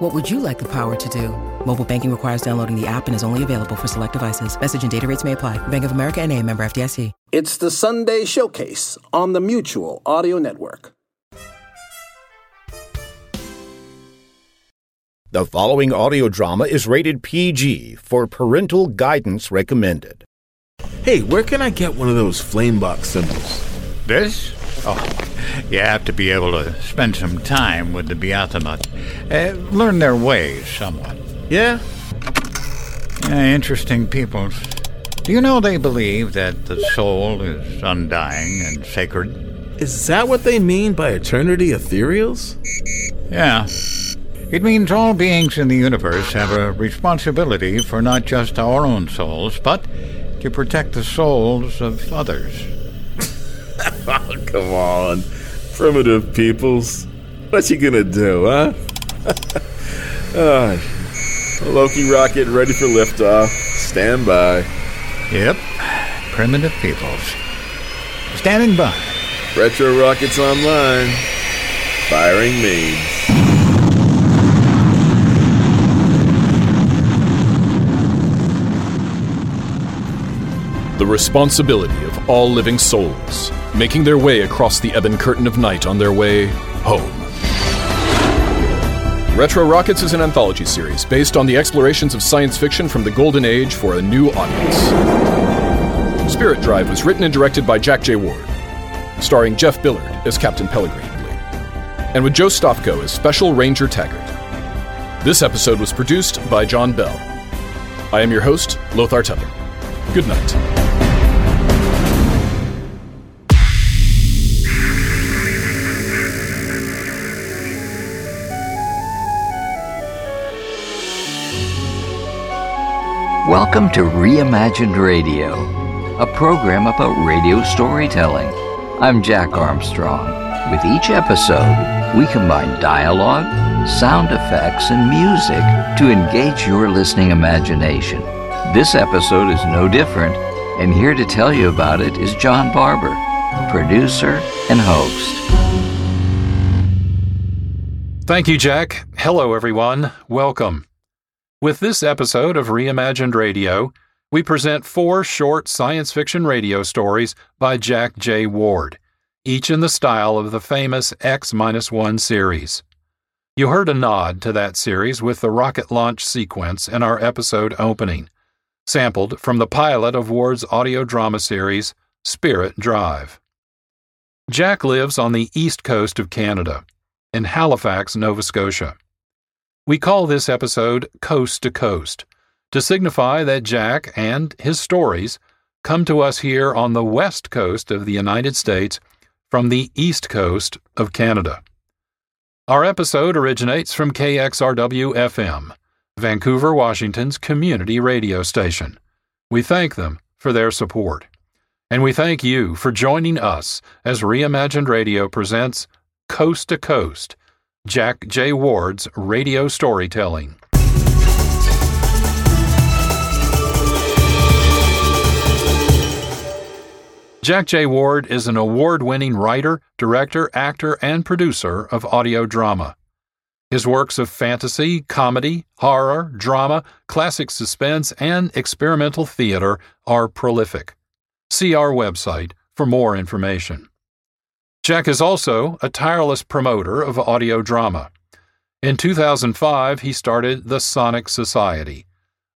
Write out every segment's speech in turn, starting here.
What would you like the power to do? Mobile banking requires downloading the app and is only available for select devices. Message and data rates may apply. Bank of America and a member FDIC. It's the Sunday Showcase on the Mutual Audio Network. The following audio drama is rated PG for parental guidance recommended. Hey, where can I get one of those flame box symbols? This? Oh, you have to be able to spend some time with the Beatamut. Uh, learn their ways somewhat. Yeah? Yeah, interesting people. Do you know they believe that the soul is undying and sacred? Is that what they mean by eternity ethereals? Yeah. It means all beings in the universe have a responsibility for not just our own souls, but to protect the souls of others. oh, come on. Primitive peoples. What you gonna do, huh? uh, Loki rocket ready for liftoff. Stand by. Yep. Primitive peoples. Standing by. Retro rockets online. Firing mains. the responsibility of all living souls, making their way across the ebon curtain of night on their way home. Retro Rockets is an anthology series based on the explorations of science fiction from the golden age for a new audience. Spirit Drive was written and directed by Jack J. Ward, starring Jeff Billard as Captain Pellegrini, and with Joe Stofko as Special Ranger Taggart. This episode was produced by John Bell. I am your host, Lothar Tuppan. Good night. Welcome to Reimagined Radio, a program about radio storytelling. I'm Jack Armstrong. With each episode, we combine dialogue, sound effects, and music to engage your listening imagination. This episode is no different, and here to tell you about it is John Barber, producer and host. Thank you, Jack. Hello, everyone. Welcome. With this episode of Reimagined Radio, we present four short science fiction radio stories by Jack J. Ward, each in the style of the famous X 1 series. You heard a nod to that series with the rocket launch sequence in our episode opening, sampled from the pilot of Ward's audio drama series, Spirit Drive. Jack lives on the east coast of Canada, in Halifax, Nova Scotia. We call this episode Coast to Coast to signify that Jack and his stories come to us here on the west coast of the United States from the east coast of Canada. Our episode originates from KXRW FM, Vancouver, Washington's community radio station. We thank them for their support. And we thank you for joining us as Reimagined Radio presents Coast to Coast Jack J. Ward's Radio Storytelling. Jack J. Ward is an award winning writer, director, actor, and producer of audio drama. His works of fantasy, comedy, horror, drama, classic suspense, and experimental theater are prolific. See our website for more information. Jack is also a tireless promoter of audio drama. In 2005, he started the Sonic Society,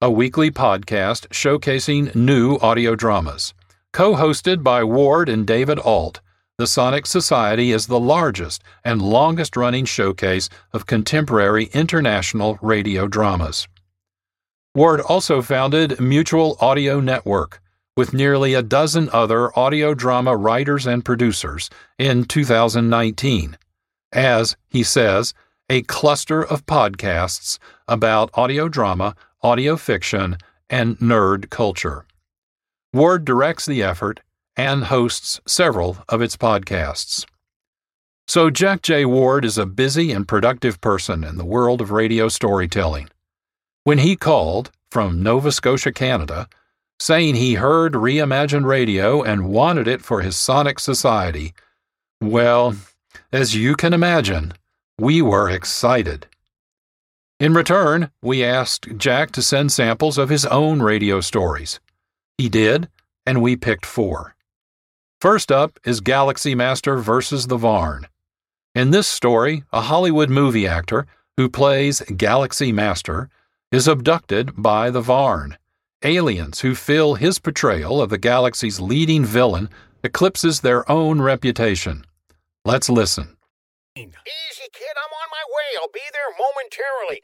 a weekly podcast showcasing new audio dramas. Co hosted by Ward and David Ault, the Sonic Society is the largest and longest running showcase of contemporary international radio dramas. Ward also founded Mutual Audio Network, with nearly a dozen other audio drama writers and producers in 2019, as, he says, a cluster of podcasts about audio drama, audio fiction, and nerd culture. Ward directs the effort, and hosts several of its podcasts. So, Jack J. Ward is a busy and productive person in the world of radio storytelling. When he called from Nova Scotia, Canada, saying he heard Reimagined Radio and wanted it for his Sonic Society, well, as you can imagine, we were excited. In return, we asked Jack to send samples of his own radio stories. He did, and we picked four. First up is Galaxy Master versus the Varn. In this story, a Hollywood movie actor who plays Galaxy Master is abducted by the Varn, aliens who feel his portrayal of the galaxy's leading villain eclipses their own reputation. Let's listen. Easy, kid. I'm on my way. I'll be there momentarily.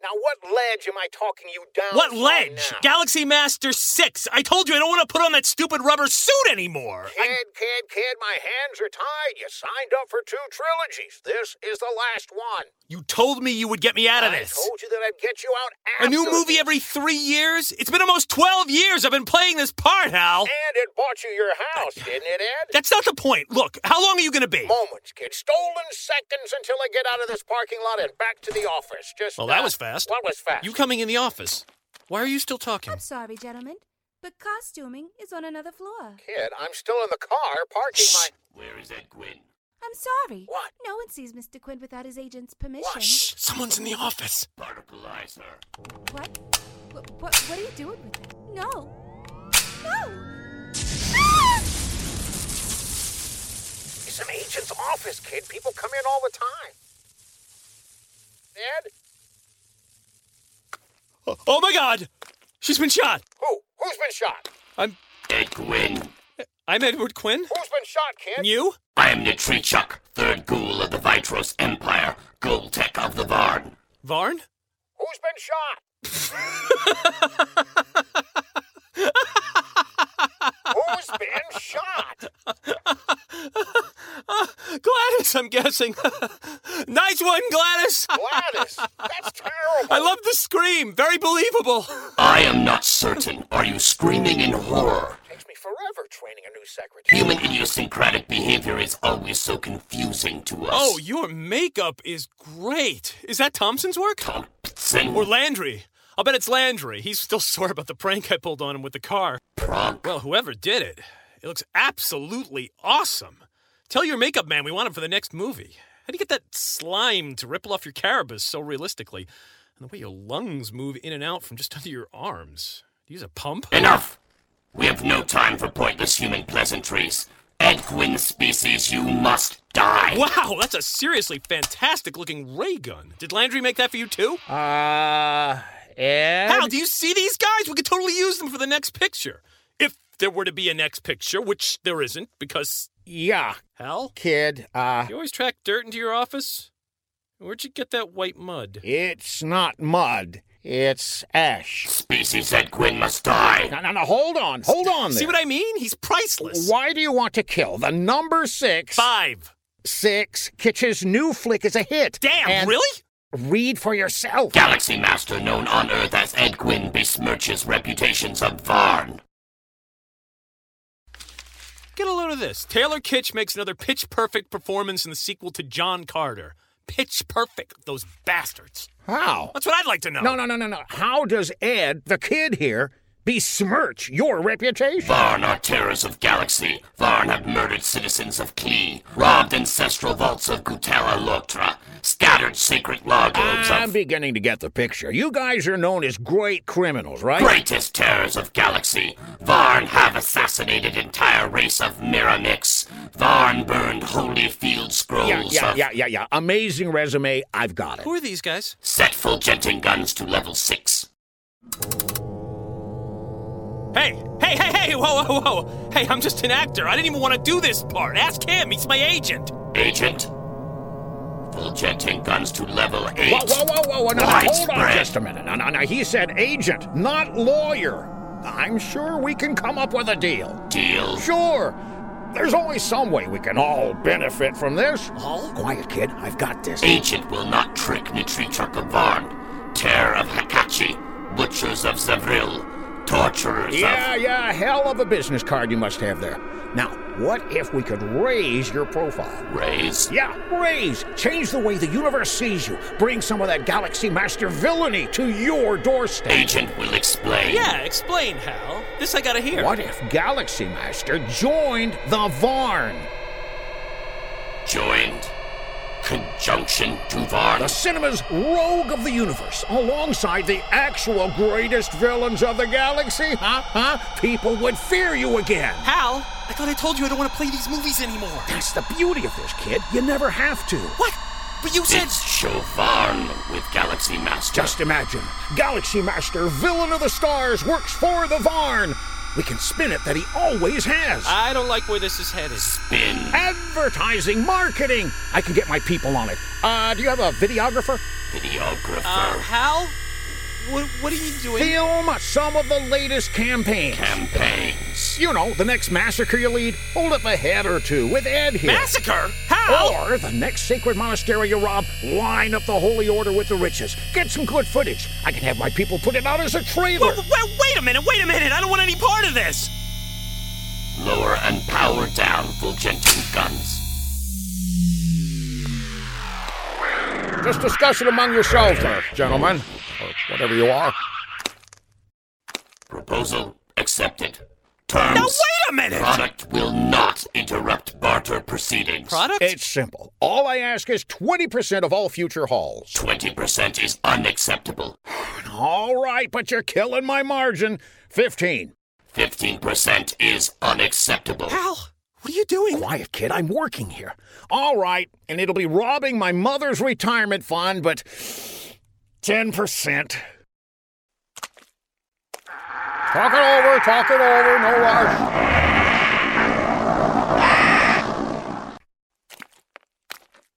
Now, what ledge am I talking you down What ledge? now? Galaxy Master 6. I told you I don't want to put on that stupid rubber suit anymore. Kid, kid, kid, my hands are tied. You signed up for two trilogies. This is the last one. You told me you would get me out of I this. I told you that I'd get you out after A new movie every three years? It's been almost 12 years I've been playing this part, Hal. And it bought you your house, didn't it, Ed? That's not the point. Look, how long are you going to be? Moments, kid. Stolen seconds until I get out of this parking lot and back to the office. Just Well, that was fast. What was fast? You coming in the office. Why are you still talking? I'm sorry, gentlemen, but costuming is on another floor. Kid, I'm still in the car parking my. Where is Ed Gwynn? I'm sorry. What? No one sees Mr. Quinn without his agent's permission. What? Shh, someone's in the office. Particulizer. What? What, what? What are you doing with it? No. No. It's an agent's office, kid. People come in all the time. Ed? Oh my god! She's been shot! Who? Who's been shot? I'm Ed Gwynn. I'm Edward Quinn. Who's been shot, kid? You? I am Nitrichuk, third ghoul of the Vitros Empire, Ghoul Tech of the Varn. Varn? Who's been shot? Who's been shot? Gladys, I'm guessing. nice one, Gladys! Gladys. That's terrible. I love the scream. Very believable. I am not certain. Are you screaming in horror? Takes me forever training a new secretary. Human idiosyncratic behavior is always so confusing to us. Oh, your makeup is great. Is that Thompson's work? Thompson. Or Landry? I'll bet it's Landry. He's still sore about the prank I pulled on him with the car. Pronk. Well, whoever did it, it looks absolutely awesome. Tell your makeup man we want him for the next movie. How do you get that slime to ripple off your carabus so realistically? And the way your lungs move in and out from just under your arms. Do you use a pump? Enough! We have no time for pointless human pleasantries. Ed Quinn species, you must die. Wow, that's a seriously fantastic looking ray gun. Did Landry make that for you too? Uh, Ed? Hal, do you see these guys? We could totally use them for the next picture. If there were to be a next picture, which there isn't, because. Yeah, Hal? kid. Uh, You always track dirt into your office? Where'd you get that white mud? it's not mud. It's ash. Species said Gwynn must die. Now, now, now, hold on. Hold on there. See what I mean? He's priceless. Why do you want to kill the number six? Five. Six. Kitsch's new flick is a hit. Damn, And really? Read for yourself. Galaxy Master known on Earth as Ed Gwynn besmirches reputations of Varn. Get a load of this. Taylor Kitsch makes another pitch perfect performance in the sequel to John Carter. Pitch perfect, those bastards. How? That's what I'd like to know. No, no, no, no, no. How does Ed, the kid here, besmirch your reputation? Varn are terrors of galaxy. Varn have murdered citizens of Klee, robbed ancestral vaults of Gutella Lotra, scattered sacred logos I'm of beginning to get the picture. You guys are known as great criminals, right? greatest terrors of galaxy. Varn have assassinated entire race of Miramix. Varn burned holy field scrolls Yeah, yeah, of yeah, yeah, yeah. Amazing resume. I've got it. Who are these guys? set fulgenting guns to level six. Hey, hey, hey, hey, whoa, whoa, whoa. Hey, I'm just an actor. I didn't even want to do this part. Ask him. He's my agent. Agent. Fulgenting guns to level eight. Whoa, whoa, whoa, whoa, whoa. Now, hold on just a minute. Now, now, now, he said agent, not lawyer. I'm sure we can come up with a deal. Deal. Sure. There's always some way we can all benefit from this. All? Quiet, kid. I've got this. Agent will not trick Nitrichuk of Varn. Terror of Hakachi. Butchers of Zavril. Torturers Yeah, of... yeah, hell of a business card you must have there. Now, what if we could raise your profile? Raise? Yeah, raise. Change the way the universe sees you. Bring some of that Galaxy Master villainy to your doorstep. Agent will explain. Yeah, explain, Hal. This I gotta hear. What if Galaxy Master joined the Varn? Joined. Conjunction to Varn. The cinema's rogue of the universe, alongside the actual greatest villains of the galaxy? Huh? Huh? People would fear you again. Hal, I thought I told you I don't want to play these movies anymore. That's the beauty of this, kid. You never have to. What? But you said. It's show Varn with Galaxy Master. Just imagine. Galaxy Master, villain of the stars, works for the Varn. We can spin it that he always has. I don't like where this is headed. Spin. Advertising, marketing. I can get my people on it. Uh, do you have a videographer? Videographer. Uh, Hal? What, what are you doing? Film some of the latest campaigns. Campaigns. You know, the next massacre you lead, hold up a head or two with Ed here. Massacre? How? Or the next sacred monastery you rob, line up the holy order with the riches. Get some good footage. I can have my people put it out as a trailer. Wait, wait, wait a minute, wait a minute. I don't want any part of this. Lower and power down Fulgenton guns. Just discuss it among yourselves there, gentlemen. Or whatever you are. Proposal accepted. Terms. Now, wait a minute! Product will not interrupt barter proceedings. Product? It's simple. All I ask is 20% of all future hauls. 20% is unacceptable. All right, but you're killing my margin. 15. 15% is unacceptable. Hal, what are you doing? Quiet, kid. I'm working here. All right, and it'll be robbing my mother's retirement fund, but 10%. Talk it over, talk it over, no rush.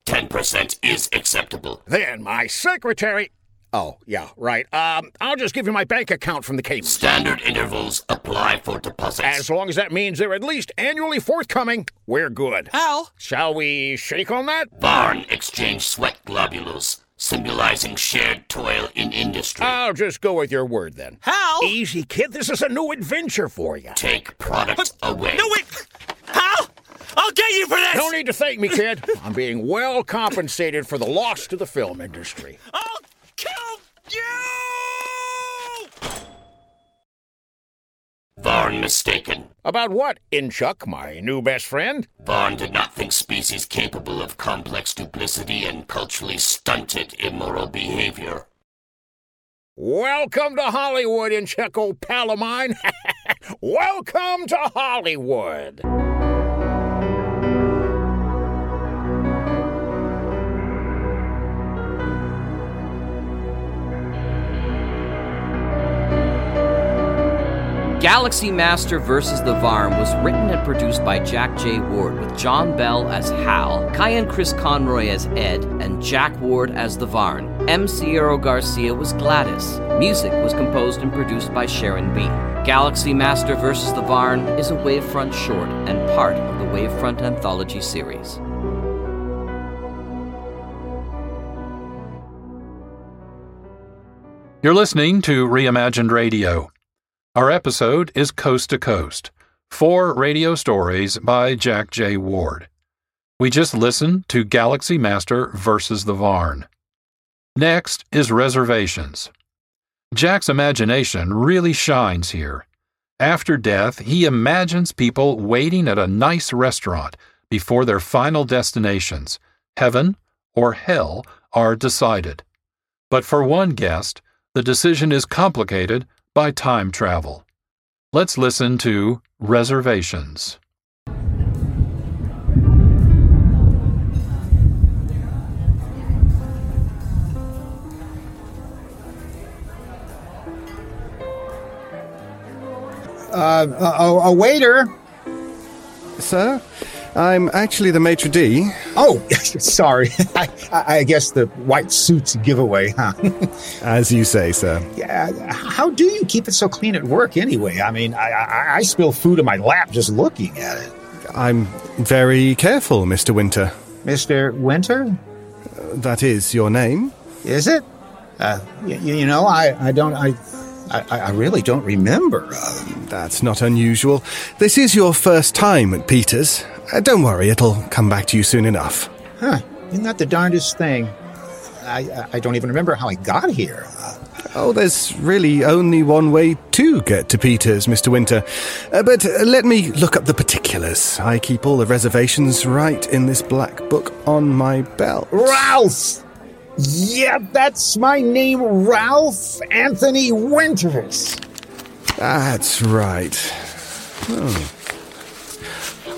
10% is acceptable. Then my secretary. Oh, yeah, right. Um, I'll just give you my bank account from the cable. Standard intervals apply for deposits. As long as that means they're at least annually forthcoming, we're good. Hal? Shall we shake on that? Varn exchange sweat globules, symbolizing shared toil in industry. I'll just go with your word then. How? Easy, kid. This is a new adventure for you. Take product away. No, wait! How? I'll get you for this! No need to thank me, kid. I'm being well compensated for the loss to the film industry. I'll kill you! Varn mistaken. About what, Inchuck, my new best friend? Varn did not think species capable of complex duplicity and culturally stunted immoral behavior. Welcome to Hollywood, Inchuck, old pal of mine. Welcome to Hollywood. Galaxy Master vs. the Varn was written and produced by Jack J. Ward, with John Bell as Hal, Kyan Chris Conroy as Ed, and Jack Ward as the Varn. M. Sierra Garcia was Gladys. Music was composed and produced by Sharon B. Galaxy Master vs. the Varn is a Wavefront short and part of the Wavefront Anthology series. You're listening to Reimagined Radio. Our episode is Coast to Coast Four Radio Stories by Jack J. Ward. We just listened to Galaxy Master versus the Varn. Next is Reservations. Jack's imagination really shines here. After death, he imagines people waiting at a nice restaurant before their final destinations, heaven or hell, are decided. But for one guest, the decision is complicated by time travel. Let's listen to Reservations. Uh, a, a waiter. Sir, I'm actually the maitre d'. Oh, sorry. I, I guess the white suit's giveaway, huh? As you say, sir. Yeah. How do you keep it so clean at work anyway? I mean, I, I, I spill food in my lap just looking at it. I'm very careful, Mr. Winter. Mr. Winter? Uh, that is your name? Is it? Uh, y- you know, I, I don't, I, I, I really don't remember. That's not unusual. This is your first time at Peter's. Uh, don't worry, it'll come back to you soon enough. Huh. Isn't that the darndest thing? I, I, don't even remember how I got here. Oh, there's really only one way to get to Peter's, Mr. Winter. Uh, but uh, let me look up the particulars. I keep all the reservations right in this black book on my belt. Ralph! Yeah, that's my name, Ralph Anthony Winters. That's right. Oh.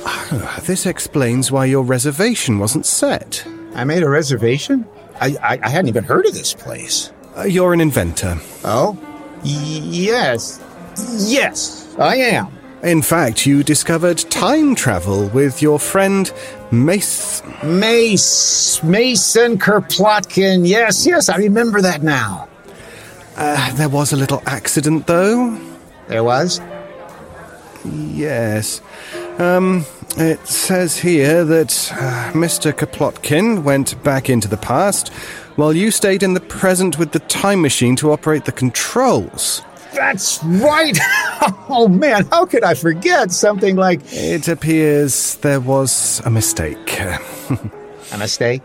Ah, this explains why your reservation wasn't set. I made a reservation? I, I, I hadn't even heard of this place. Uh, you're an inventor. Oh? Y- yes. Yes, I am. In fact, you discovered time travel with your friend Mace. Mace. Mason Kerplotkin. Yes, yes, I remember that now. Uh, there was a little accident, though. There was? Yes. Um, it says here that uh, Mr. Kaplotkin went back into the past while you stayed in the present with the time machine to operate the controls. That's right! oh man, how could I forget something like. It appears there was a mistake. a mistake?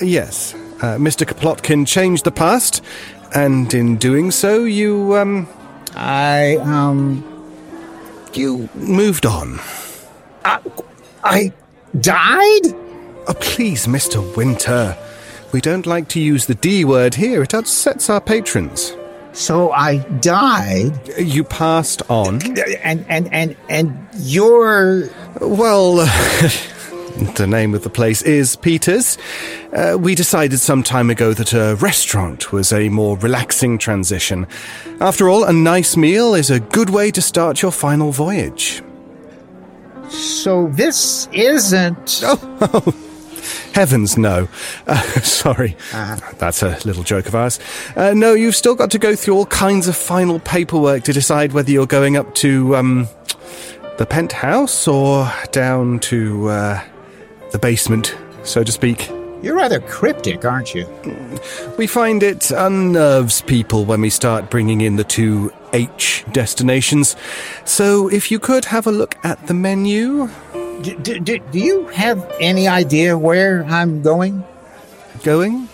Yes. Uh, Mr. Kaplotkin changed the past, and in doing so, you, um. I, um. You moved on. I, I died? Oh, please, Mr. Winter. We don't like to use the D word here. It upsets our patrons. So I died. You passed on. And and and and you're well. the name of the place is Peter's. Uh, we decided some time ago that a restaurant was a more relaxing transition. After all, a nice meal is a good way to start your final voyage. So this isn't. Oh, heavens, no. Uh, sorry. Uh-huh. That's a little joke of ours. Uh, no, you've still got to go through all kinds of final paperwork to decide whether you're going up to um, the penthouse or down to uh, the basement, so to speak. You're rather cryptic, aren't you? We find it unnerves people when we start bringing in the two H destinations. So if you could have a look at the menu. Do, do, do, do you have any idea where I'm going? Going?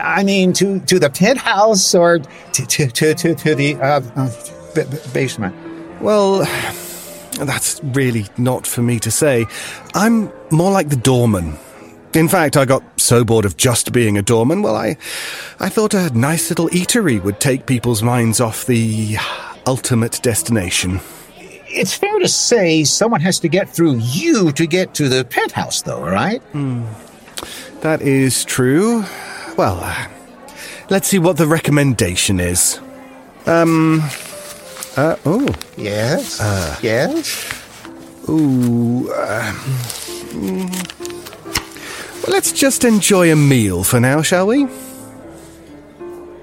I mean, to, to the penthouse or to, to, to, to, to the uh, uh, b- b- basement? Well, that's really not for me to say. I'm more like the doorman. In fact, I got so bored of just being a doorman, well, I, I thought a nice little eatery would take people's minds off the ultimate destination. It's fair to say someone has to get through you to get to the penthouse, though, right? Hmm. That is true. Well, uh, let's see what the recommendation is. Um. Uh, oh. Yes. Uh, yes. Ooh. Uh, mm. Well, let's just enjoy a meal for now, shall we?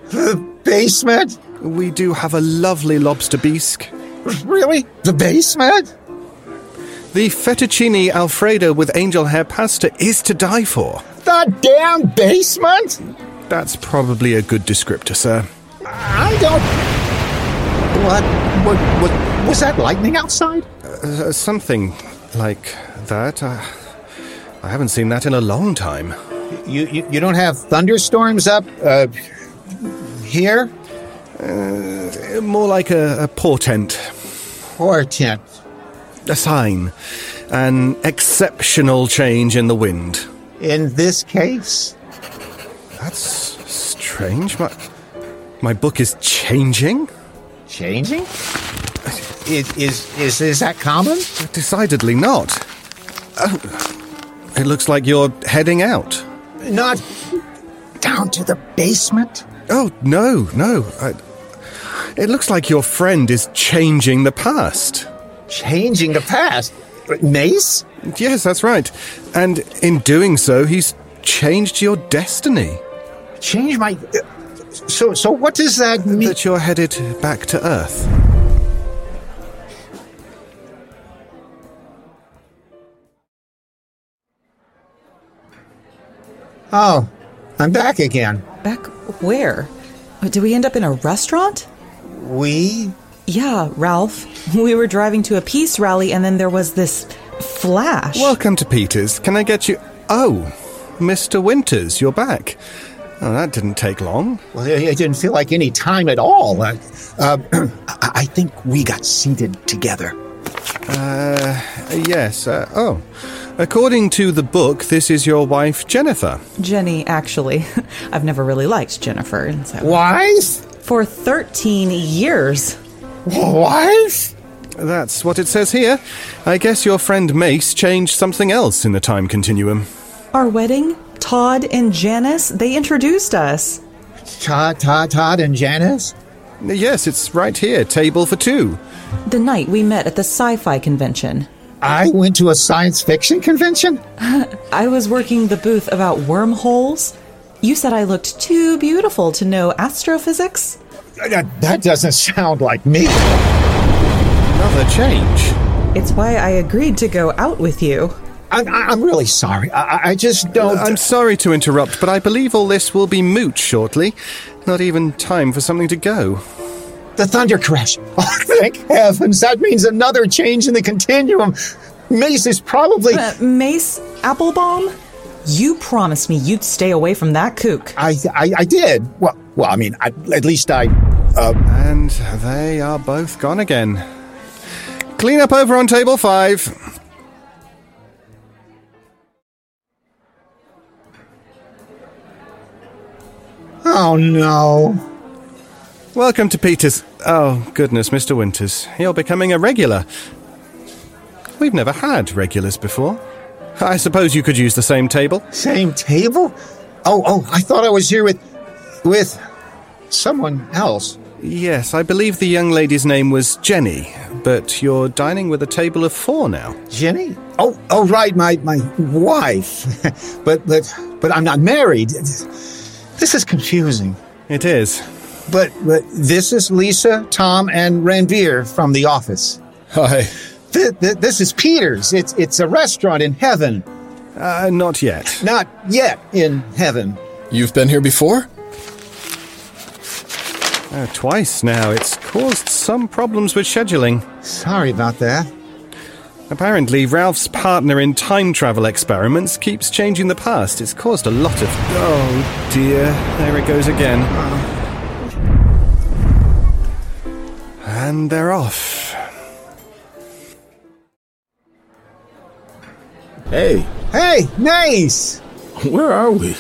The basement? We do have a lovely lobster bisque. Really? The basement? The fettuccine alfredo with angel hair pasta is to die for. The damn basement? That's probably a good descriptor, sir. I don't. What? What? what was that lightning outside? Uh, something like that. Uh, I haven't seen that in a long time. You you, you don't have thunderstorms up uh, here? Uh, more like a, a portent. Portent. A sign. An exceptional change in the wind. In this case? That's strange. My, my book is changing? Changing? Is, is, is, is that common? Decidedly not. Oh. It looks like you're heading out. Not down to the basement? Oh, no, no. I, it looks like your friend is changing the past. Changing the past? Mace? Yes, that's right. And in doing so, he's changed your destiny. Change my. Uh, so, so what does that mean? That you're headed back to Earth. Oh, I'm back again. Back where? Did we end up in a restaurant? We? Yeah, Ralph. We were driving to a peace rally and then there was this flash. Welcome to Peters. Can I get you. Oh, Mr. Winters, you're back. Oh, that didn't take long. Well, it it didn't feel like any time at all. Uh, uh, I I think we got seated together. Uh, yes. Uh, oh. According to the book, this is your wife, Jennifer. Jenny, actually. I've never really liked Jennifer. And so Wife? For 13 years. Wife? That's what it says here. I guess your friend Mace changed something else in the time continuum. Our wedding? Todd and Janice, they introduced us. Todd, Todd, Todd, and Janice? Yes, it's right here, table for two. The night we met at the sci fi convention. I went to a science fiction convention? I was working the booth about wormholes. You said I looked too beautiful to know astrophysics? That, that doesn't sound like me. Another change. It's why I agreed to go out with you. I'm, I'm really sorry. I, I just don't. I'm sorry to interrupt, but I believe all this will be moot shortly. Not even time for something to go. The thunder crash. Oh, thank heavens. That means another change in the continuum. Mace is probably. Uh, Mace Applebaum? You promised me you'd stay away from that kook. I, I, I did. Well, well, I mean, I, at least I. Uh, and they are both gone again. Clean up over on table five. Oh no. Welcome to Peters. Oh, goodness, Mr. Winters. You're becoming a regular. We've never had regulars before. I suppose you could use the same table. Same table? Oh, oh, I thought I was here with. with. someone else. Yes, I believe the young lady's name was Jenny, but you're dining with a table of four now. Jenny? Oh, oh, right, my, my wife. but, but, but I'm not married. This is confusing. It is. But, but this is Lisa, Tom, and Ranveer from the office. Hi. Th- th- this is Peter's. It's, it's a restaurant in heaven. Uh, not yet. Not yet in heaven. You've been here before? Uh, twice now. It's caused some problems with scheduling. Sorry about that. Apparently, Ralph's partner in time travel experiments keeps changing the past. It's caused a lot of. Oh dear, there it goes again. And they're off. Hey, Hey, nice! where are we?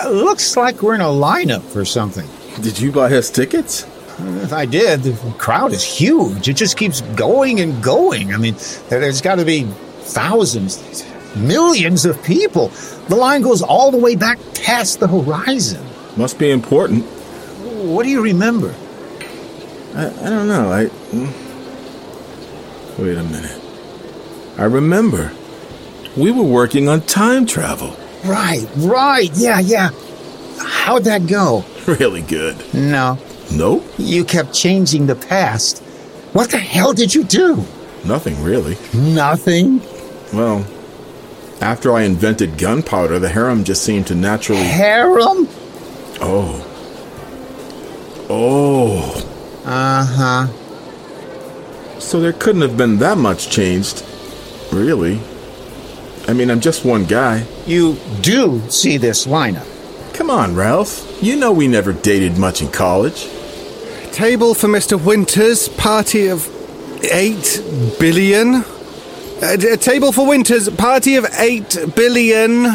It looks like we're in a lineup for something. Did you buy us tickets? If I did, the crowd is huge. It just keeps going and going. I mean, there- there's got to be thousands, millions of people. The line goes all the way back past the horizon. Must be important. What do you remember? I, I don't know. I. Wait a minute. I remember. We were working on time travel. Right, right. Yeah, yeah. How'd that go? Really good. No. Nope. You kept changing the past. What the hell did you do? Nothing really. Nothing. Well, after I invented gunpowder, the harem just seemed to naturally. Harem? Oh. Oh. Uh huh. So there couldn't have been that much changed. Really. I mean, I'm just one guy. You do see this lineup. Come on, Ralph. You know we never dated much in college. Table for Mr. Winters, party of eight billion. A, a table for Winters, party of eight billion.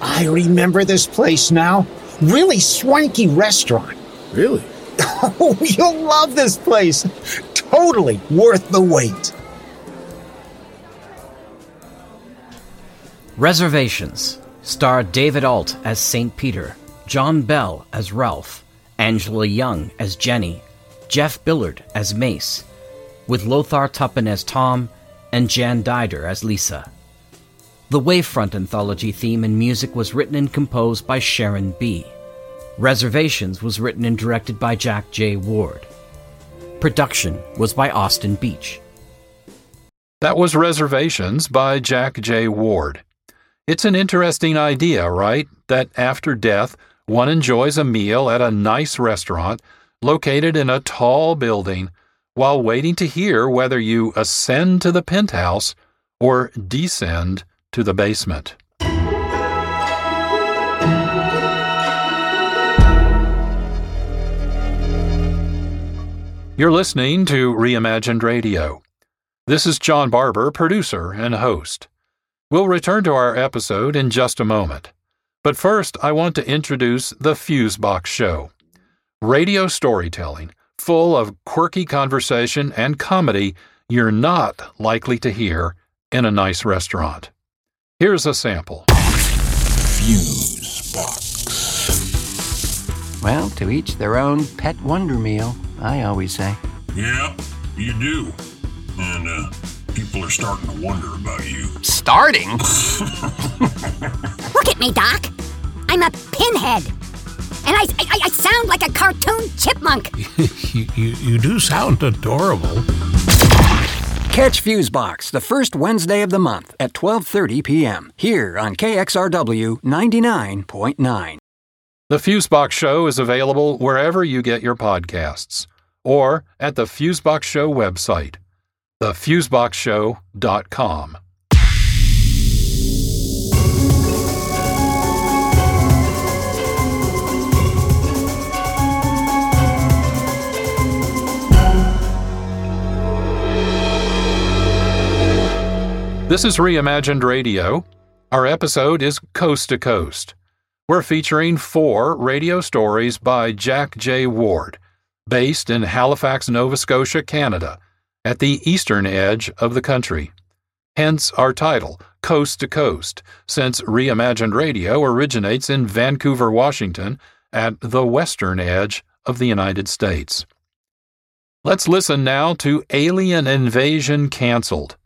I remember this place now. Really swanky restaurant. Really? Oh, you'll love this place. Totally worth the wait. Reservations star David Ault as St. Peter, John Bell as Ralph, Angela Young as Jenny, Jeff Billard as Mace, with Lothar Tuppan as Tom and Jan Dider as Lisa. The Wavefront anthology theme and music was written and composed by Sharon B. Reservations was written and directed by Jack J. Ward. Production was by Austin Beach. That was Reservations by Jack J. Ward. It's an interesting idea, right? That after death, one enjoys a meal at a nice restaurant, located in a tall building, while waiting to hear whether you ascend to the penthouse or descend to the basement. You're listening to Reimagined Radio. This is John Barber, producer and host. We'll return to our episode in just a moment. But first, I want to introduce The Fusebox Show radio storytelling full of quirky conversation and comedy you're not likely to hear in a nice restaurant. Here's a sample Fusebox. Well, to each their own pet wonder meal, I always say. Yeah, you do. And uh, people are starting to wonder about you. Starting? Look at me, Doc. I'm a pinhead. And I, I, I sound like a cartoon chipmunk. you, you, you do sound adorable. Catch Fusebox the first Wednesday of the month at 12:30 p.m. here on KXRW 99.9. The Fusebox Show is available wherever you get your podcasts or at the Fusebox Show website, thefuseboxshow.com. This is Reimagined Radio. Our episode is Coast to Coast. We're featuring four radio stories by Jack J. Ward, based in Halifax, Nova Scotia, Canada, at the eastern edge of the country. Hence our title, Coast to Coast, since Reimagined Radio originates in Vancouver, Washington, at the western edge of the United States. Let's listen now to Alien Invasion Cancelled.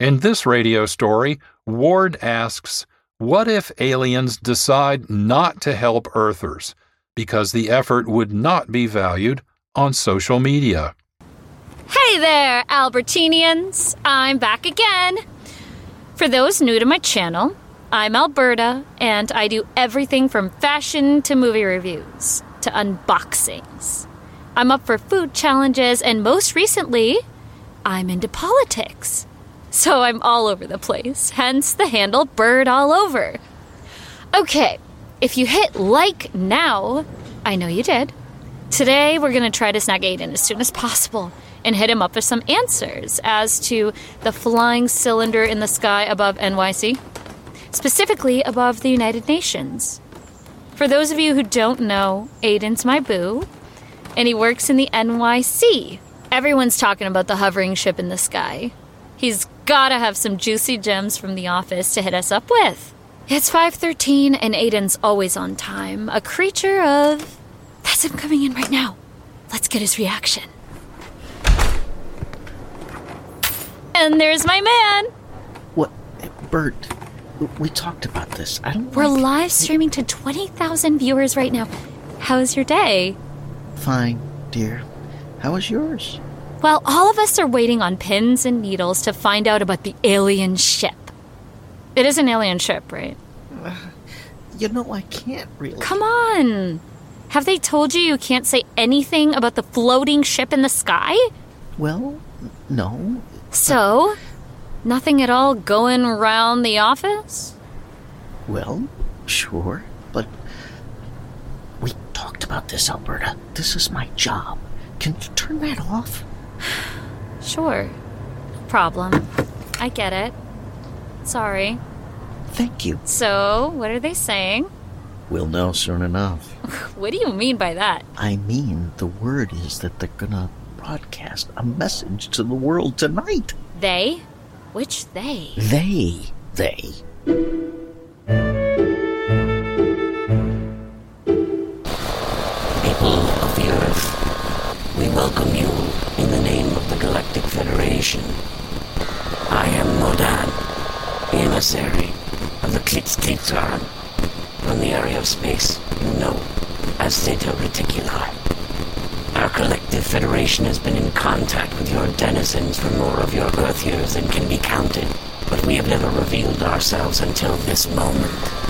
In this radio story, Ward asks, What if aliens decide not to help Earthers because the effort would not be valued on social media? Hey there, Albertinians! I'm back again. For those new to my channel, I'm Alberta, and I do everything from fashion to movie reviews to unboxings. I'm up for food challenges, and most recently, I'm into politics. So I'm all over the place, hence the handle Bird All Over. Okay, if you hit like now, I know you did. Today we're going to try to snag Aiden as soon as possible and hit him up with some answers as to the flying cylinder in the sky above NYC, specifically above the United Nations. For those of you who don't know, Aiden's my boo, and he works in the NYC. Everyone's talking about the hovering ship in the sky. He's gotta have some juicy gems from the office to hit us up with. It's 5:13 and Aiden's always on time, a creature of That's him coming in right now. Let's get his reaction. And there's my man. What? Bert, we talked about this. I don't We're like- live streaming to 20,000 viewers right now. How's your day? Fine, dear. How was yours? Well, all of us are waiting on pins and needles to find out about the alien ship. It is an alien ship, right? You know, I can't really. Come on. Have they told you you can't say anything about the floating ship in the sky? Well, no. So, nothing at all going around the office? Well, sure, but we talked about this, Alberta. This is my job. Can you turn that off? Sure. No problem. I get it. Sorry. Thank you. So, what are they saying? We'll know soon enough. What do you mean by that? I mean, the word is that they're gonna broadcast a message to the world tonight. They? Which they? They. They. People of the Earth, we welcome you in the name of the Galactic Federation. I am Modan, emissary of the Klitz-Klitzaran from the area of space you know as Theta Reticuli. Our collective federation has been in contact with your denizens for more of your Earth years than can be counted, but we have never revealed ourselves until this moment.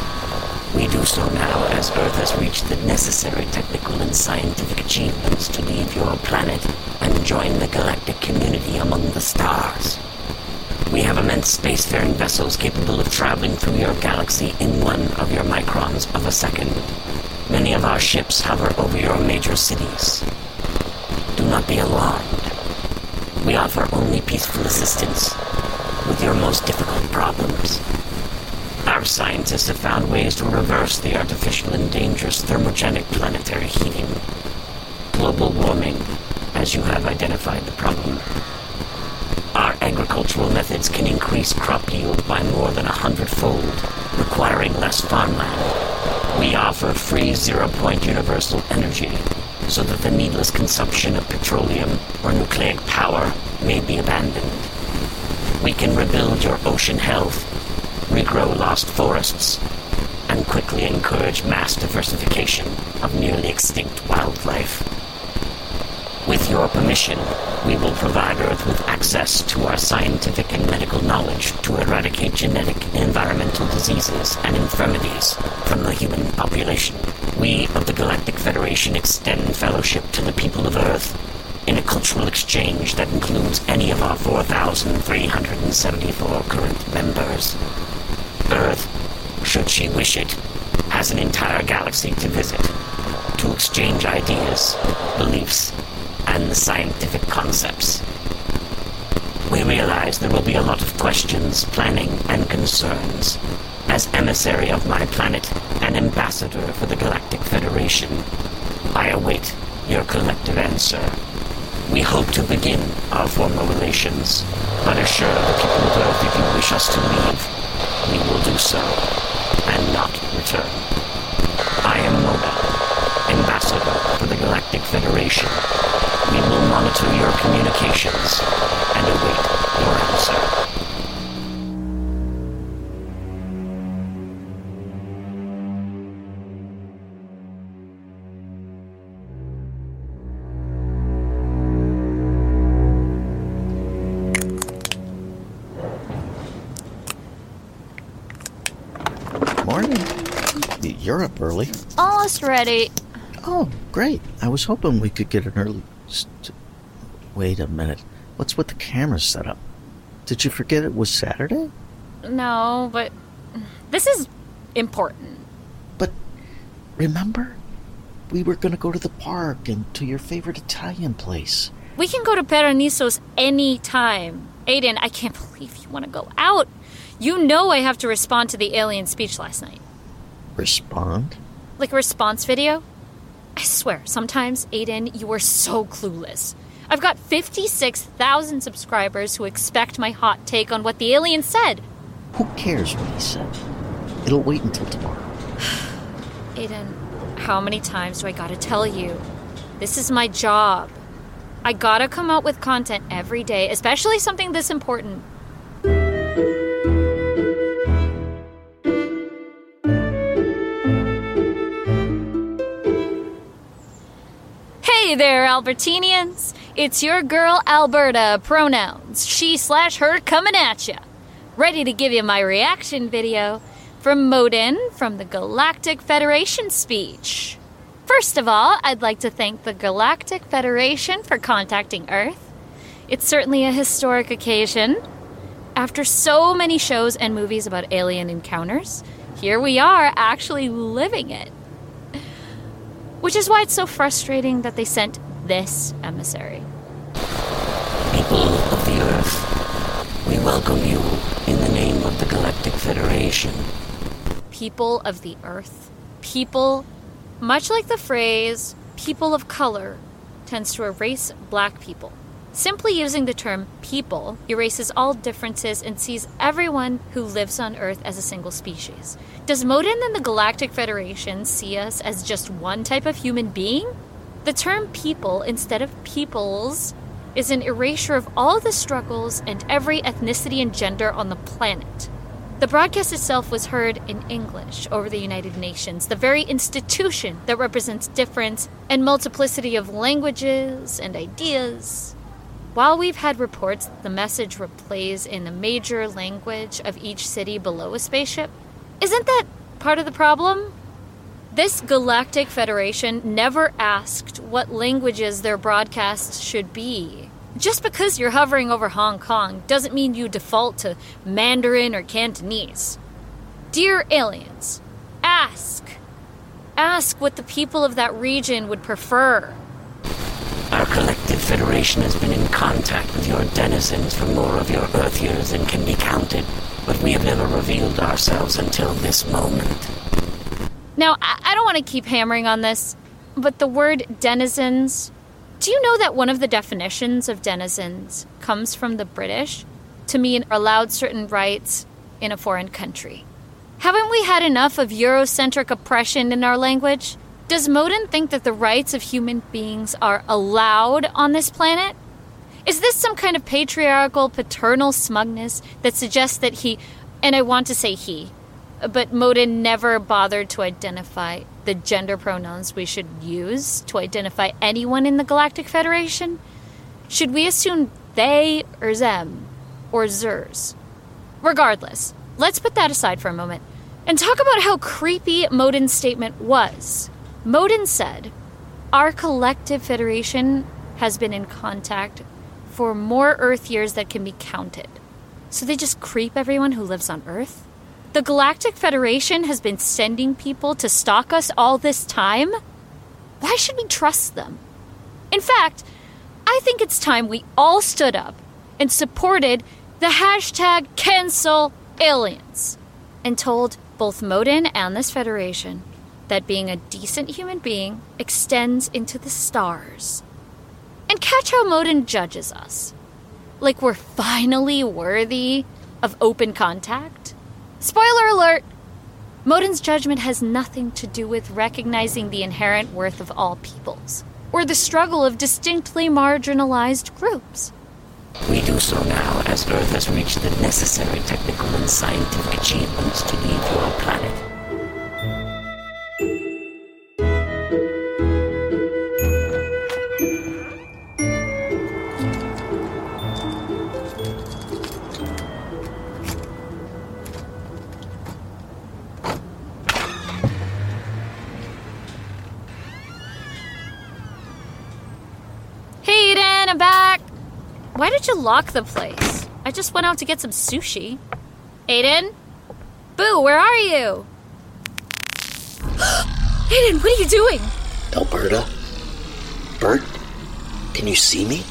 We do so now as Earth has reached the necessary technical and scientific achievements to leave your planet and join the galactic community among the stars. We have immense spacefaring vessels capable of traveling through your galaxy in one of your microns of a second. Many of our ships hover over your major cities. Do not be alarmed. We offer only peaceful assistance with your most difficult problems. Our scientists have found ways to reverse the artificial and dangerous thermogenic planetary heating. Global warming, as you have identified the problem. Our agricultural methods can increase crop yield by more than a hundredfold, requiring less farmland. We offer free zero-point universal energy, so that the needless consumption of petroleum or nucleic power may be abandoned. We can rebuild your ocean health, regrow lost forests, and quickly encourage mass diversification of nearly extinct wildlife. With your permission, we will provide Earth with access to our scientific and medical knowledge to eradicate genetic and environmental diseases and infirmities from the human population. We of the Galactic Federation extend fellowship to the people of Earth in a cultural exchange that includes any of our 4,374 current members. Earth, should she wish it, has an entire galaxy to visit, to exchange ideas, beliefs, and scientific concepts. We realize there will be a lot of questions, planning, and concerns. As emissary of my planet and ambassador for the Galactic Federation, I await your collective answer. We hope to begin our formal relations, but assure the people of Earth if you wish us to leave, we will do so, and not return. I am Moda, ambassador for the Galactic Federation. We will monitor your communications and await your answer. Up early. Almost ready. Oh, great. I was hoping we could get an early. St- Wait a minute. What's with the camera setup? Did you forget it was Saturday? No, but this is important. But remember? We were going to go to the park and to your favorite Italian place. We can go to Paranisos any time. Aiden, I can't believe you want to go out. You know I have to respond to the alien speech last night. Respond? Like a response video? I swear, sometimes, Aiden, you are so clueless. I've got 56,000 subscribers who expect my hot take on what the alien said. Who cares what he said? It'll wait until tomorrow. Aiden, how many times do I gotta tell you? This is my job. I gotta come out with content every day, especially something this important. Hey there, Albertinians! It's your girl Alberta, pronouns she slash her coming at ya. Ready to give you my reaction video from Modin from the Galactic Federation speech. First of all, I'd like to thank the Galactic Federation for contacting Earth. It's certainly a historic occasion. After so many shows and movies about alien encounters, here we are actually living it. Which is why it's so frustrating that they sent this emissary. People of the Earth, we welcome you in the name of the Galactic Federation. People of the Earth. People, much like the phrase people of color, tends to erase black people. Simply using the term people erases all differences and sees everyone who lives on Earth as a single species. Does Modin and the Galactic Federation see us as just one type of human being? The term people instead of peoples is an erasure of all the struggles and every ethnicity and gender on the planet. The broadcast itself was heard in English over the United Nations, the very institution that represents difference and multiplicity of languages and ideas. While we've had reports the message replays in the major language of each city below a spaceship, isn't that part of the problem? This Galactic Federation never asked what languages their broadcasts should be. Just because you're hovering over Hong Kong doesn't mean you default to Mandarin or Cantonese. Dear aliens, ask. Ask what the people of that region would prefer. Collective federation has been in contact with your denizens for more of your Earth years than can be counted, but we have never revealed ourselves until this moment. Now, I don't want to keep hammering on this, but the word denizens. Do you know that one of the definitions of denizens comes from the British to mean allowed certain rights in a foreign country? Haven't we had enough of Eurocentric oppression in our language? Does Modin think that the rights of human beings are allowed on this planet? Is this some kind of patriarchal, paternal smugness that suggests that he, and I want to say he, but Modin never bothered to identify the gender pronouns we should use to identify anyone in the Galactic Federation? Should we assume they or them or zers? Regardless, let's put that aside for a moment and talk about how creepy Modin's statement was. Modin said, Our collective federation has been in contact for more Earth years that can be counted. So they just creep everyone who lives on Earth? The Galactic Federation has been sending people to stalk us all this time? Why should we trust them? In fact, I think it's time we all stood up and supported the hashtag cancel aliens and told both Modin and this Federation that being a decent human being extends into the stars. And catch how Modin judges us. Like we're finally worthy of open contact. Spoiler alert! Modin's judgment has nothing to do with recognizing the inherent worth of all peoples, or the struggle of distinctly marginalized groups. We do so now as Earth has reached the necessary technical and scientific achievements to lead your planet. Lock the place? I just went out to get some sushi. Aiden? Boo, where are you? Aiden, what are you doing? Alberta? Bert? Can you see me?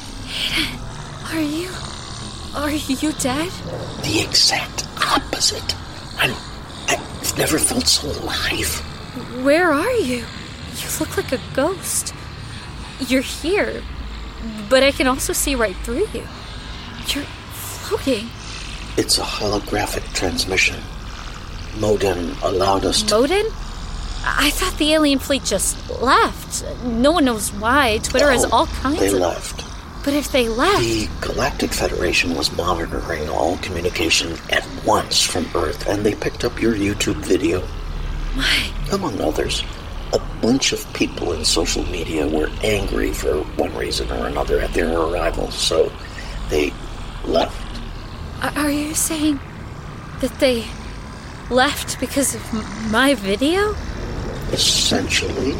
Aiden, are you. Are you dead? The exact opposite. I'm. I've never felt so alive. Where are you? You look like a ghost. You're here, but I can also see right through you. You're floating. It's a holographic transmission. Modem allowed us to. Modin? I thought the alien fleet just left. No one knows why. Twitter has all kinds They of. They left. But if they left. The Galactic Federation was monitoring all communication at once from Earth, and they picked up your YouTube video. Why? Among others. A bunch of people in social media were angry for one reason or another at their arrival, so they left. Are you saying that they left because of my video? Essentially,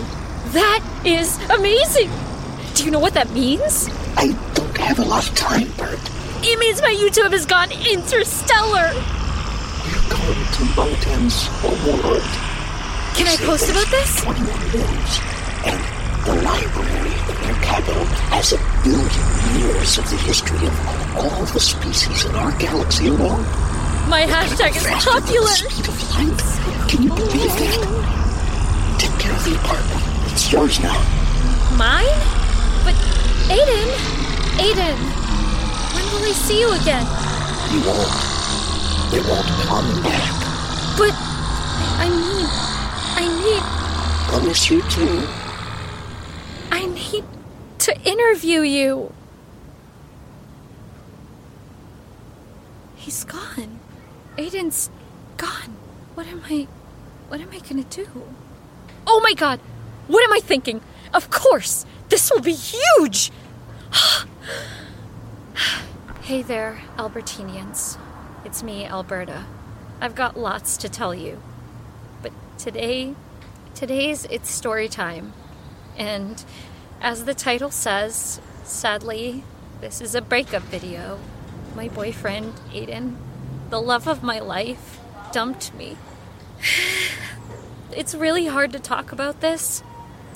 That is amazing! Do you know what that means? I don't have a lot of time, Bert. It means my YouTube has gone interstellar! We're going to Moten's award. Can I post about this? 21 years. And the library in their capital has a billion years of the history of all the species in our galaxy alone. My hashtag is popular! Speed of light. Can you believe that? Take care of the apartment. It's yours now. Mine? But Aiden, Aiden, when will I see you again? You won't. They won't come back. But I need, I need, I'll miss you too. I need to interview you. He's gone. Aiden's gone. What am I, what am I gonna do? Oh my god! What am I thinking? Of course! This will be huge! hey there, Albertinians. It's me, Alberta. I've got lots to tell you. But today, today's it's story time. And as the title says, sadly, this is a breakup video. My boyfriend, Aiden, the love of my life, dumped me. It's really hard to talk about this,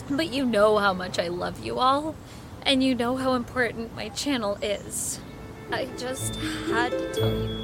but you know how much I love you all, and you know how important my channel is. I just had to tell you.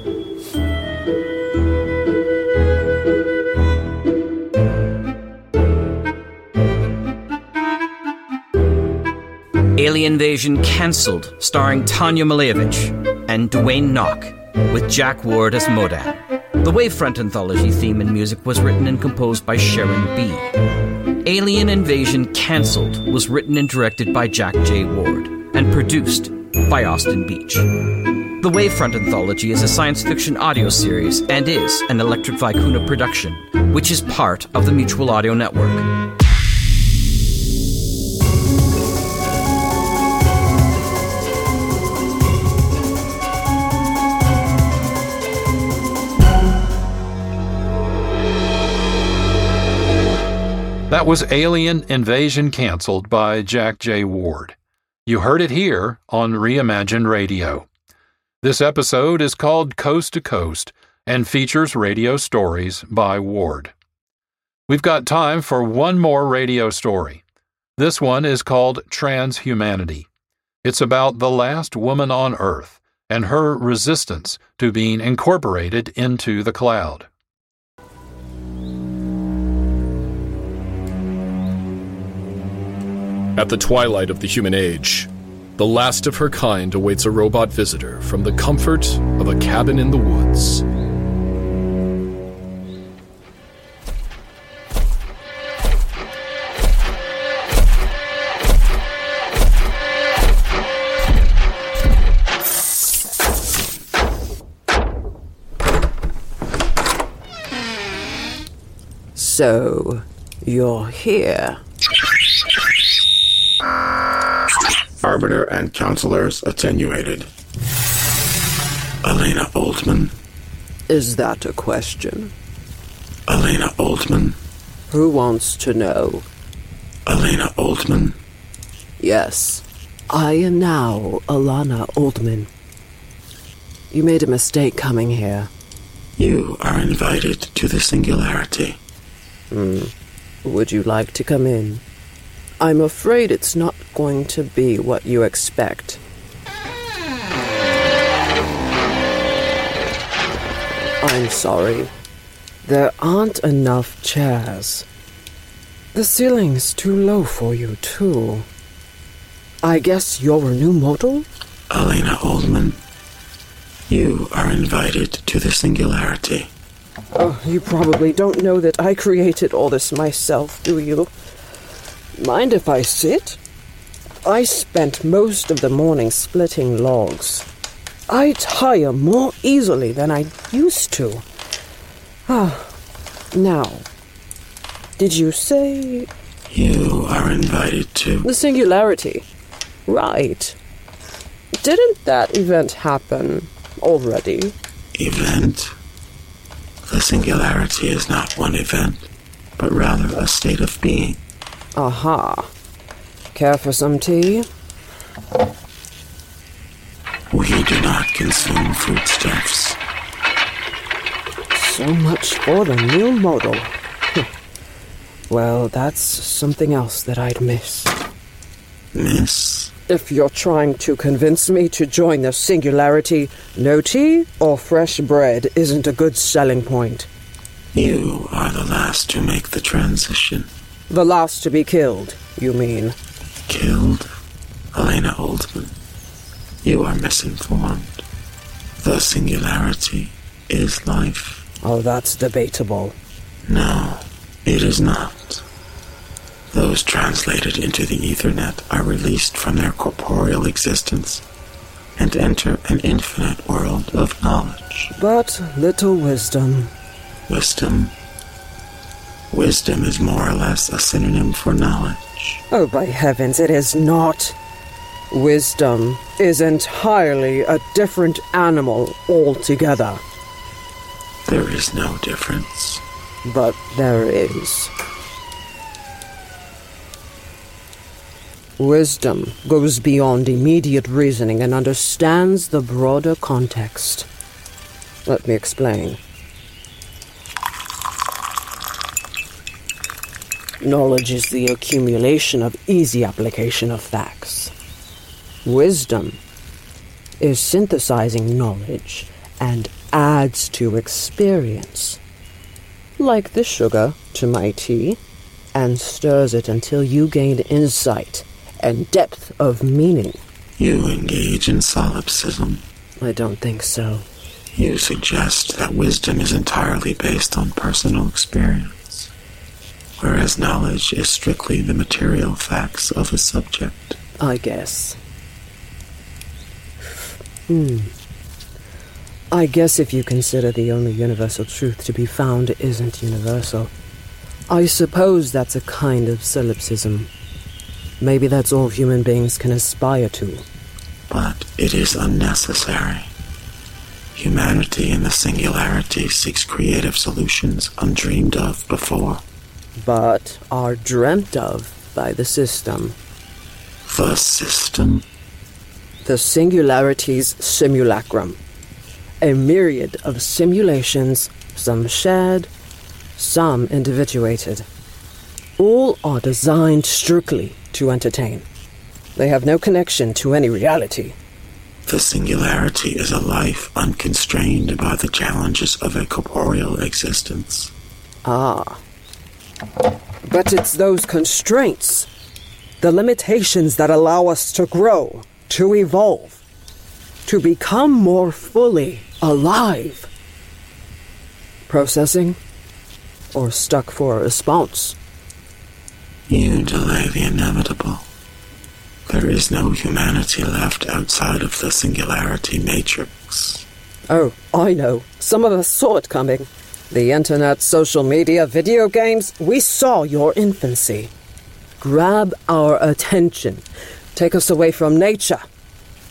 Alien Invasion Cancelled, starring Tanya Malevich and Dwayne Knock, with Jack Ward as Modan. The Wavefront anthology theme and music was written and composed by Sharon B. Alien Invasion Cancelled was written and directed by Jack J. Ward and produced by Austin Beach. The Wavefront Anthology is a science fiction audio series and is an Electric Vicuna production, which is part of the Mutual Audio Network. Was Alien Invasion Cancelled by Jack J. Ward. You heard it here on Reimagined Radio. This episode is called Coast to Coast and features radio stories by Ward. We've got time for one more radio story. This one is called Transhumanity. It's about the last woman on Earth and her resistance to being incorporated into the cloud. At the twilight of the human age, the last of her kind awaits a robot visitor from the comfort of a cabin in the woods. So, you're here. Arbiter and counselors attenuated. Elena Oldman. Is that a question? Elena Oldman. Who wants to know? Elena Oldman. Yes, I am now Alana Oldman. You made a mistake coming here. You are invited to the singularity. Hmm. Would you like to come in? I'm afraid it's not going to be what you expect. I'm sorry. There aren't enough chairs. The ceiling's too low for you, too. I guess you're a new model? Elena Oldman. You are invited to the singularity. Oh, you probably don't know that I created all this myself, do you? Mind if I sit? I spent most of the morning splitting logs. I tire more easily than I used to. Ah, now, did you say You are invited to. the singularity? Right. Didn't that event happen already? Event. The singularity is not one event, but rather a state of being. Aha. Care for some tea? We do not consume foodstuffs. So much for the new model. well, that's something else that I'd miss. Miss? If you're trying to convince me to join the singularity, no tea or fresh bread isn't a good selling point. You are the last to make the transition. The last to be killed, you mean? Killed? Elena Oldman. You are misinformed. The singularity is life. Oh, that's debatable. No, it is not. Those translated into the Ethernet are released from their corporeal existence and enter an infinite world of knowledge. But little wisdom. Wisdom. Wisdom is more or less a synonym for knowledge. Oh, by heavens, it is not. Wisdom is entirely a different animal altogether. There is no difference. But there is. Wisdom goes beyond immediate reasoning and understands the broader context. Let me explain. Knowledge is the accumulation of easy application of facts. Wisdom is synthesizing knowledge and adds to experience. Like the sugar to my tea, and stirs it until you gain insight and depth of meaning. You engage in solipsism. I don't think so. You suggest that wisdom is entirely based on personal experience, whereas knowledge is strictly the material facts of a subject. I guess. Hmm. I guess if you consider the only universal truth to be found isn't universal, I suppose that's a kind of solipsism. Maybe that's all human beings can aspire to. But it is unnecessary. Humanity in the singularity seeks creative solutions undreamed of before. But are dreamt of by the system. The system? The singularity's simulacrum. A myriad of simulations, some shared, some individuated. All are designed strictly to entertain. They have no connection to any reality. The singularity is a life unconstrained by the challenges of a corporeal existence. Ah. But it's those constraints, the limitations that allow us to grow, to evolve, to become more fully alive. Processing? Or stuck for a response? You delay the inevitable. There is no humanity left outside of the singularity matrix. Oh, I know. Some of us saw it coming. The internet, social media, video games, we saw your infancy. Grab our attention. Take us away from nature,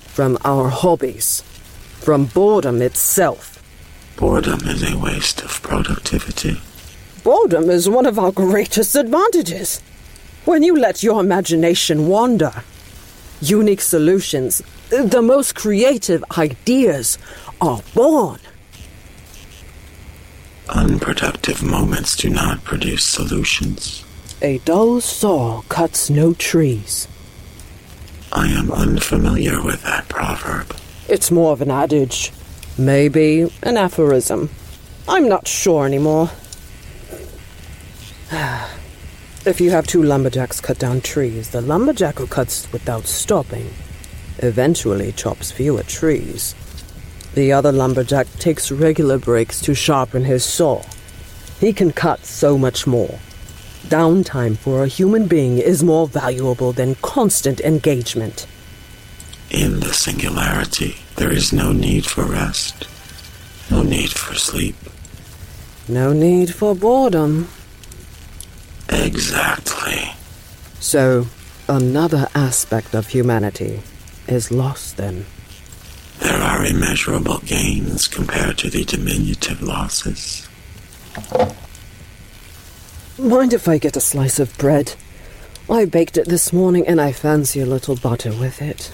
from our hobbies, from boredom itself. Boredom is a waste of productivity. Boredom is one of our greatest advantages. When you let your imagination wander, unique solutions, the most creative ideas are born. Unproductive moments do not produce solutions. A dull saw cuts no trees. I am unfamiliar with that proverb. It's more of an adage. Maybe an aphorism. I'm not sure anymore. if you have two lumberjacks cut down trees, the lumberjack who cuts without stopping eventually chops fewer trees. The other lumberjack takes regular breaks to sharpen his saw. He can cut so much more. Downtime for a human being is more valuable than constant engagement. In the singularity, there is no need for rest, no need for sleep. No need for boredom. Exactly. So, another aspect of humanity is lost then. There are immeasurable gains compared to the diminutive losses. Mind if I get a slice of bread? I baked it this morning and I fancy a little butter with it.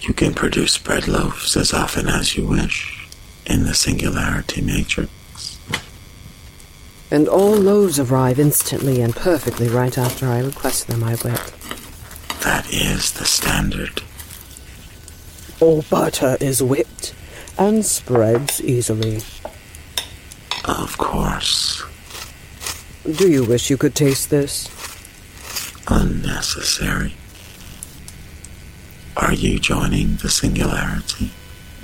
You can produce bread loaves as often as you wish in the singularity matrix. And all loaves arrive instantly and perfectly right after I request them, I bet. That is the standard. All butter is whipped and spreads easily. Of course. Do you wish you could taste this? Unnecessary. Are you joining the singularity?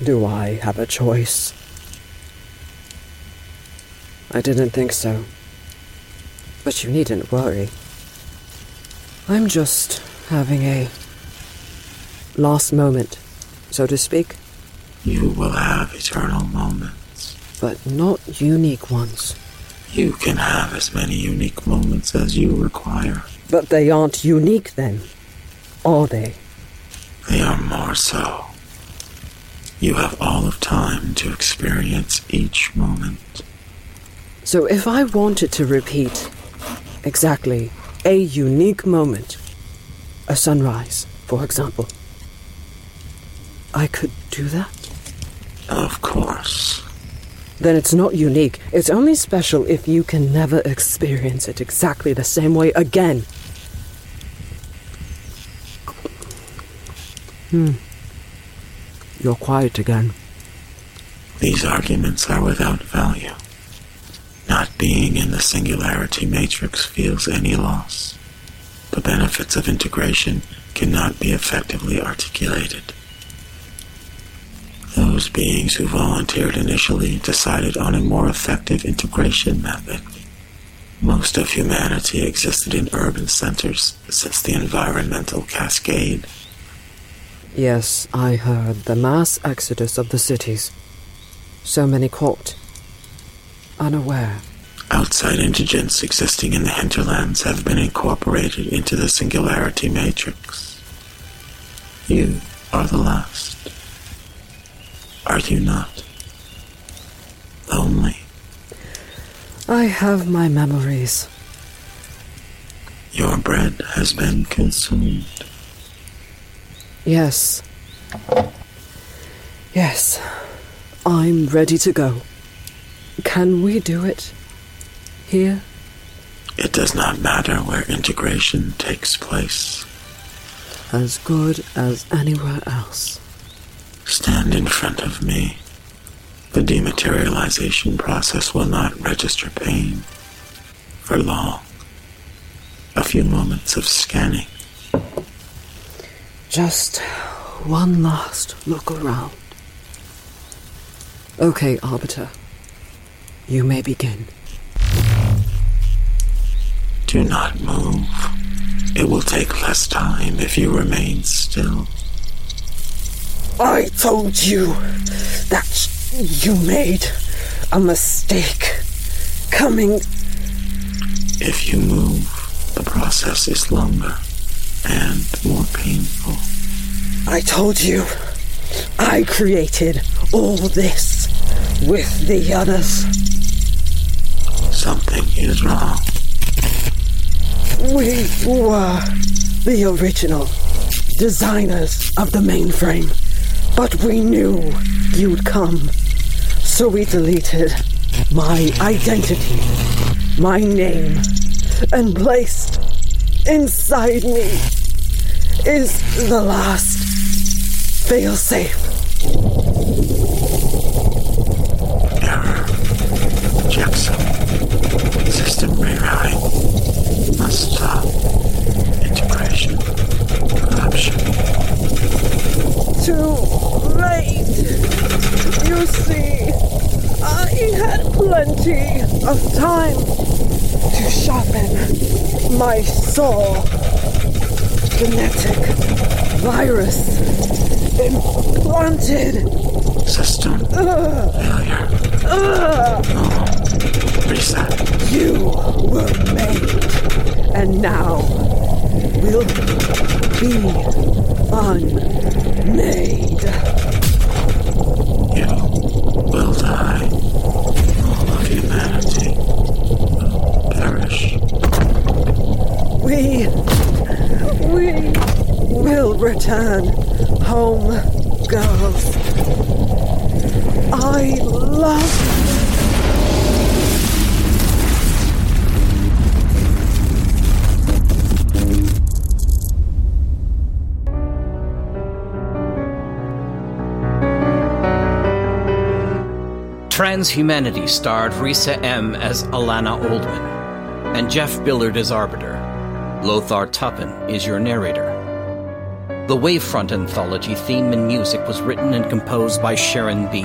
Do I have a choice? I didn't think so. But you needn't worry. I'm just having a last moment, so to speak. You will have eternal moments. But not unique ones. You can have as many unique moments as you require. But they aren't unique then, are they? They are more so. You have all of time to experience each moment. So if I wanted to repeat exactly a unique moment, a sunrise, for example, I could do that? Of course. Then it's not unique. It's only special if you can never experience it exactly the same way again. Hmm. You're quiet again. These arguments are without value. Not being in the singularity matrix feels any loss. The benefits of integration cannot be effectively articulated. Those beings who volunteered initially decided on a more effective integration method. Most of humanity existed in urban centers since the environmental cascade. Yes, I heard the mass exodus of the cities. So many caught. Unaware. Outside indigents existing in the hinterlands have been incorporated into the singularity matrix. You are the last. Are you not? Lonely. I have my memories. Your bread has been consumed. Yes. Yes. I'm ready to go. Can we do it? Here? It does not matter where integration takes place. As good as anywhere else. Stand in front of me. The dematerialization process will not register pain for long. A few moments of scanning. Just one last look around. Okay, Arbiter. You may begin. Do not move. It will take less time if you remain still. I told you that you made a mistake. Coming. If you move, the process is longer and more painful. I told you. I created all this with the others. Something is wrong. We were the original designers of the mainframe, but we knew you'd come. So we deleted my identity, my name, and placed inside me is the last failsafe. Error. Checksum. System rerouting. Must stop. Integration. Corruption. Too late. You see, I had plenty of time to sharpen my saw. Genetic virus implanted. System Ugh. failure. Ugh. Reset. You were made, and now will be unmade. You will die. All of humanity will perish. We, we will return home, girls. I love you. Transhumanity starred Risa M. as Alana Oldman, and Jeff Billard as Arbiter. Lothar Tuppan is your narrator. The Wavefront anthology theme and music was written and composed by Sharon B.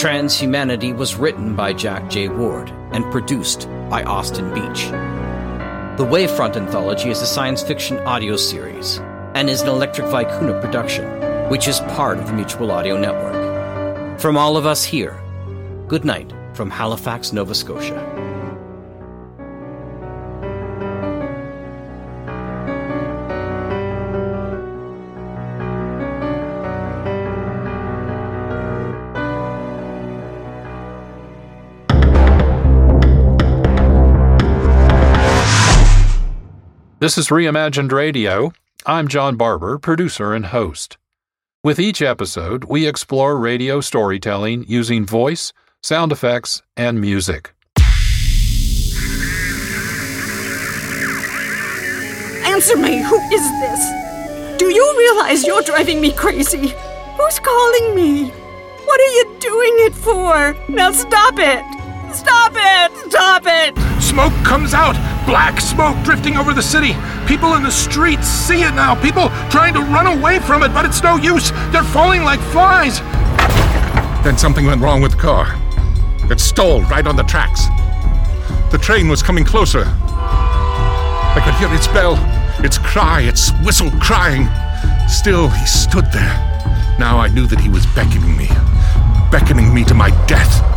Transhumanity was written by Jack J. Ward and produced by Austin Beach. The Wavefront anthology is a science fiction audio series and is an Electric Vicuna production, which is part of the Mutual Audio Network. From all of us here, good night from Halifax, Nova Scotia. This is Reimagined Radio. I'm John Barber, producer and host. With each episode, we explore radio storytelling using voice, sound effects, and music. Answer me, who is this? Do you realize you're driving me crazy? Who's calling me? What are you doing it for? Now stop it! Stop it! Stop it! Smoke comes out! Black smoke drifting over the city! People in the streets see it now! People trying to run away from it, but it's no use! They're falling like flies! Then something went wrong with the car. It stalled right on the tracks. The train was coming closer. I could hear its bell, its cry, its whistle crying. Still, he stood there. Now I knew that he was beckoning me, beckoning me to my death.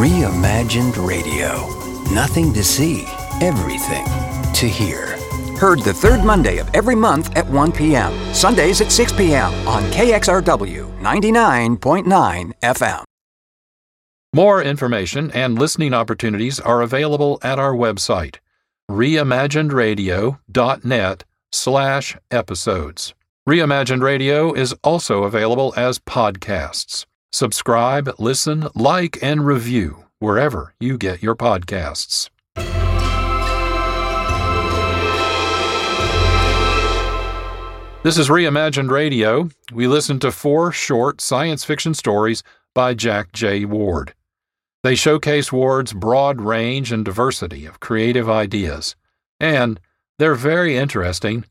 Reimagined Radio. Nothing to see, everything to hear. Heard the third Monday of every month at 1 p.m., Sundays at 6 p.m. on KXRW 99.9 FM. More information and listening opportunities are available at our website, reimaginedradio.net slash episodes. Reimagined Radio is also available as podcasts. Subscribe, listen, like, and review wherever you get your podcasts. This is Reimagined Radio. We listen to four short science fiction stories by Jack J. Ward. They showcase Ward's broad range and diversity of creative ideas, and they're very interesting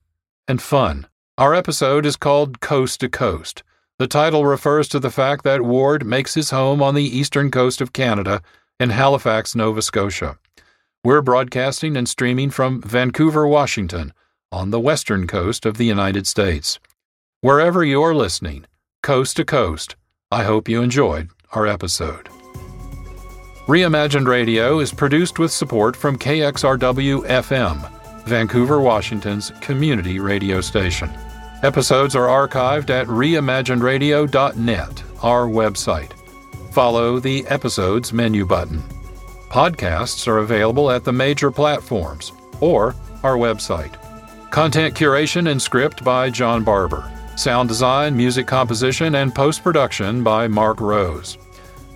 and fun. Our episode is called Coast to Coast. The title refers to the fact that Ward makes his home on the eastern coast of Canada in Halifax, Nova Scotia. We're broadcasting and streaming from Vancouver, Washington, on the western coast of the United States. Wherever you're listening, coast to coast, I hope you enjoyed our episode. Reimagined Radio is produced with support from KXRW FM, Vancouver, Washington's community radio station. Episodes are archived at reimaginedradio.net, our website. Follow the Episodes menu button. Podcasts are available at the major platforms or our website. Content curation and script by John Barber. Sound design, music composition, and post production by Mark Rose.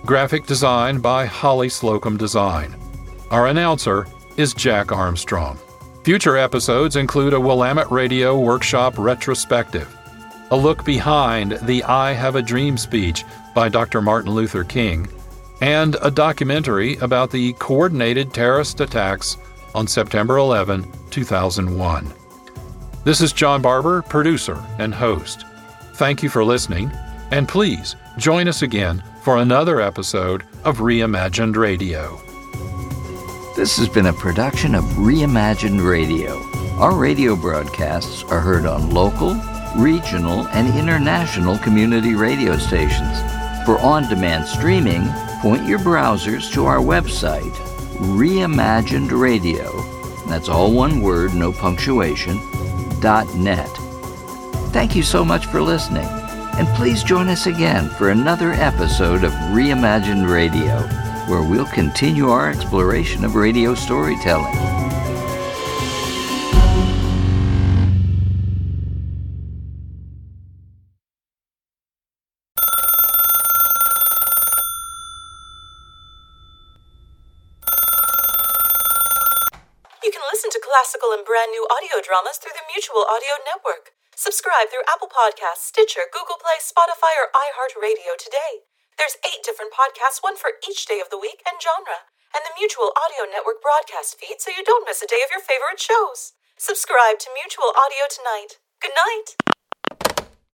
Graphic design by Holly Slocum Design. Our announcer is Jack Armstrong. Future episodes include a Willamette Radio Workshop retrospective, a look behind the I Have a Dream speech by Dr. Martin Luther King, and a documentary about the coordinated terrorist attacks on September 11, 2001. This is John Barber, producer and host. Thank you for listening, and please join us again for another episode of Reimagined Radio. This has been a production of Reimagined Radio. Our radio broadcasts are heard on local, regional, and international community radio stations. For on demand streaming, point your browsers to our website, Reimagined Radio. That's all one word, no punctuation, dot net. Thank you so much for listening, and please join us again for another episode of Reimagined Radio where we'll continue our exploration of radio storytelling. You can listen to classical and brand new audio dramas through the Mutual Audio Network. Subscribe through Apple Podcasts, Stitcher, Google Play, Spotify, or iHeartRadio today. There's eight different podcasts, one for each day of the week and genre, and the Mutual Audio Network broadcast feed so you don't miss a day of your favorite shows. Subscribe to Mutual Audio tonight. Good night.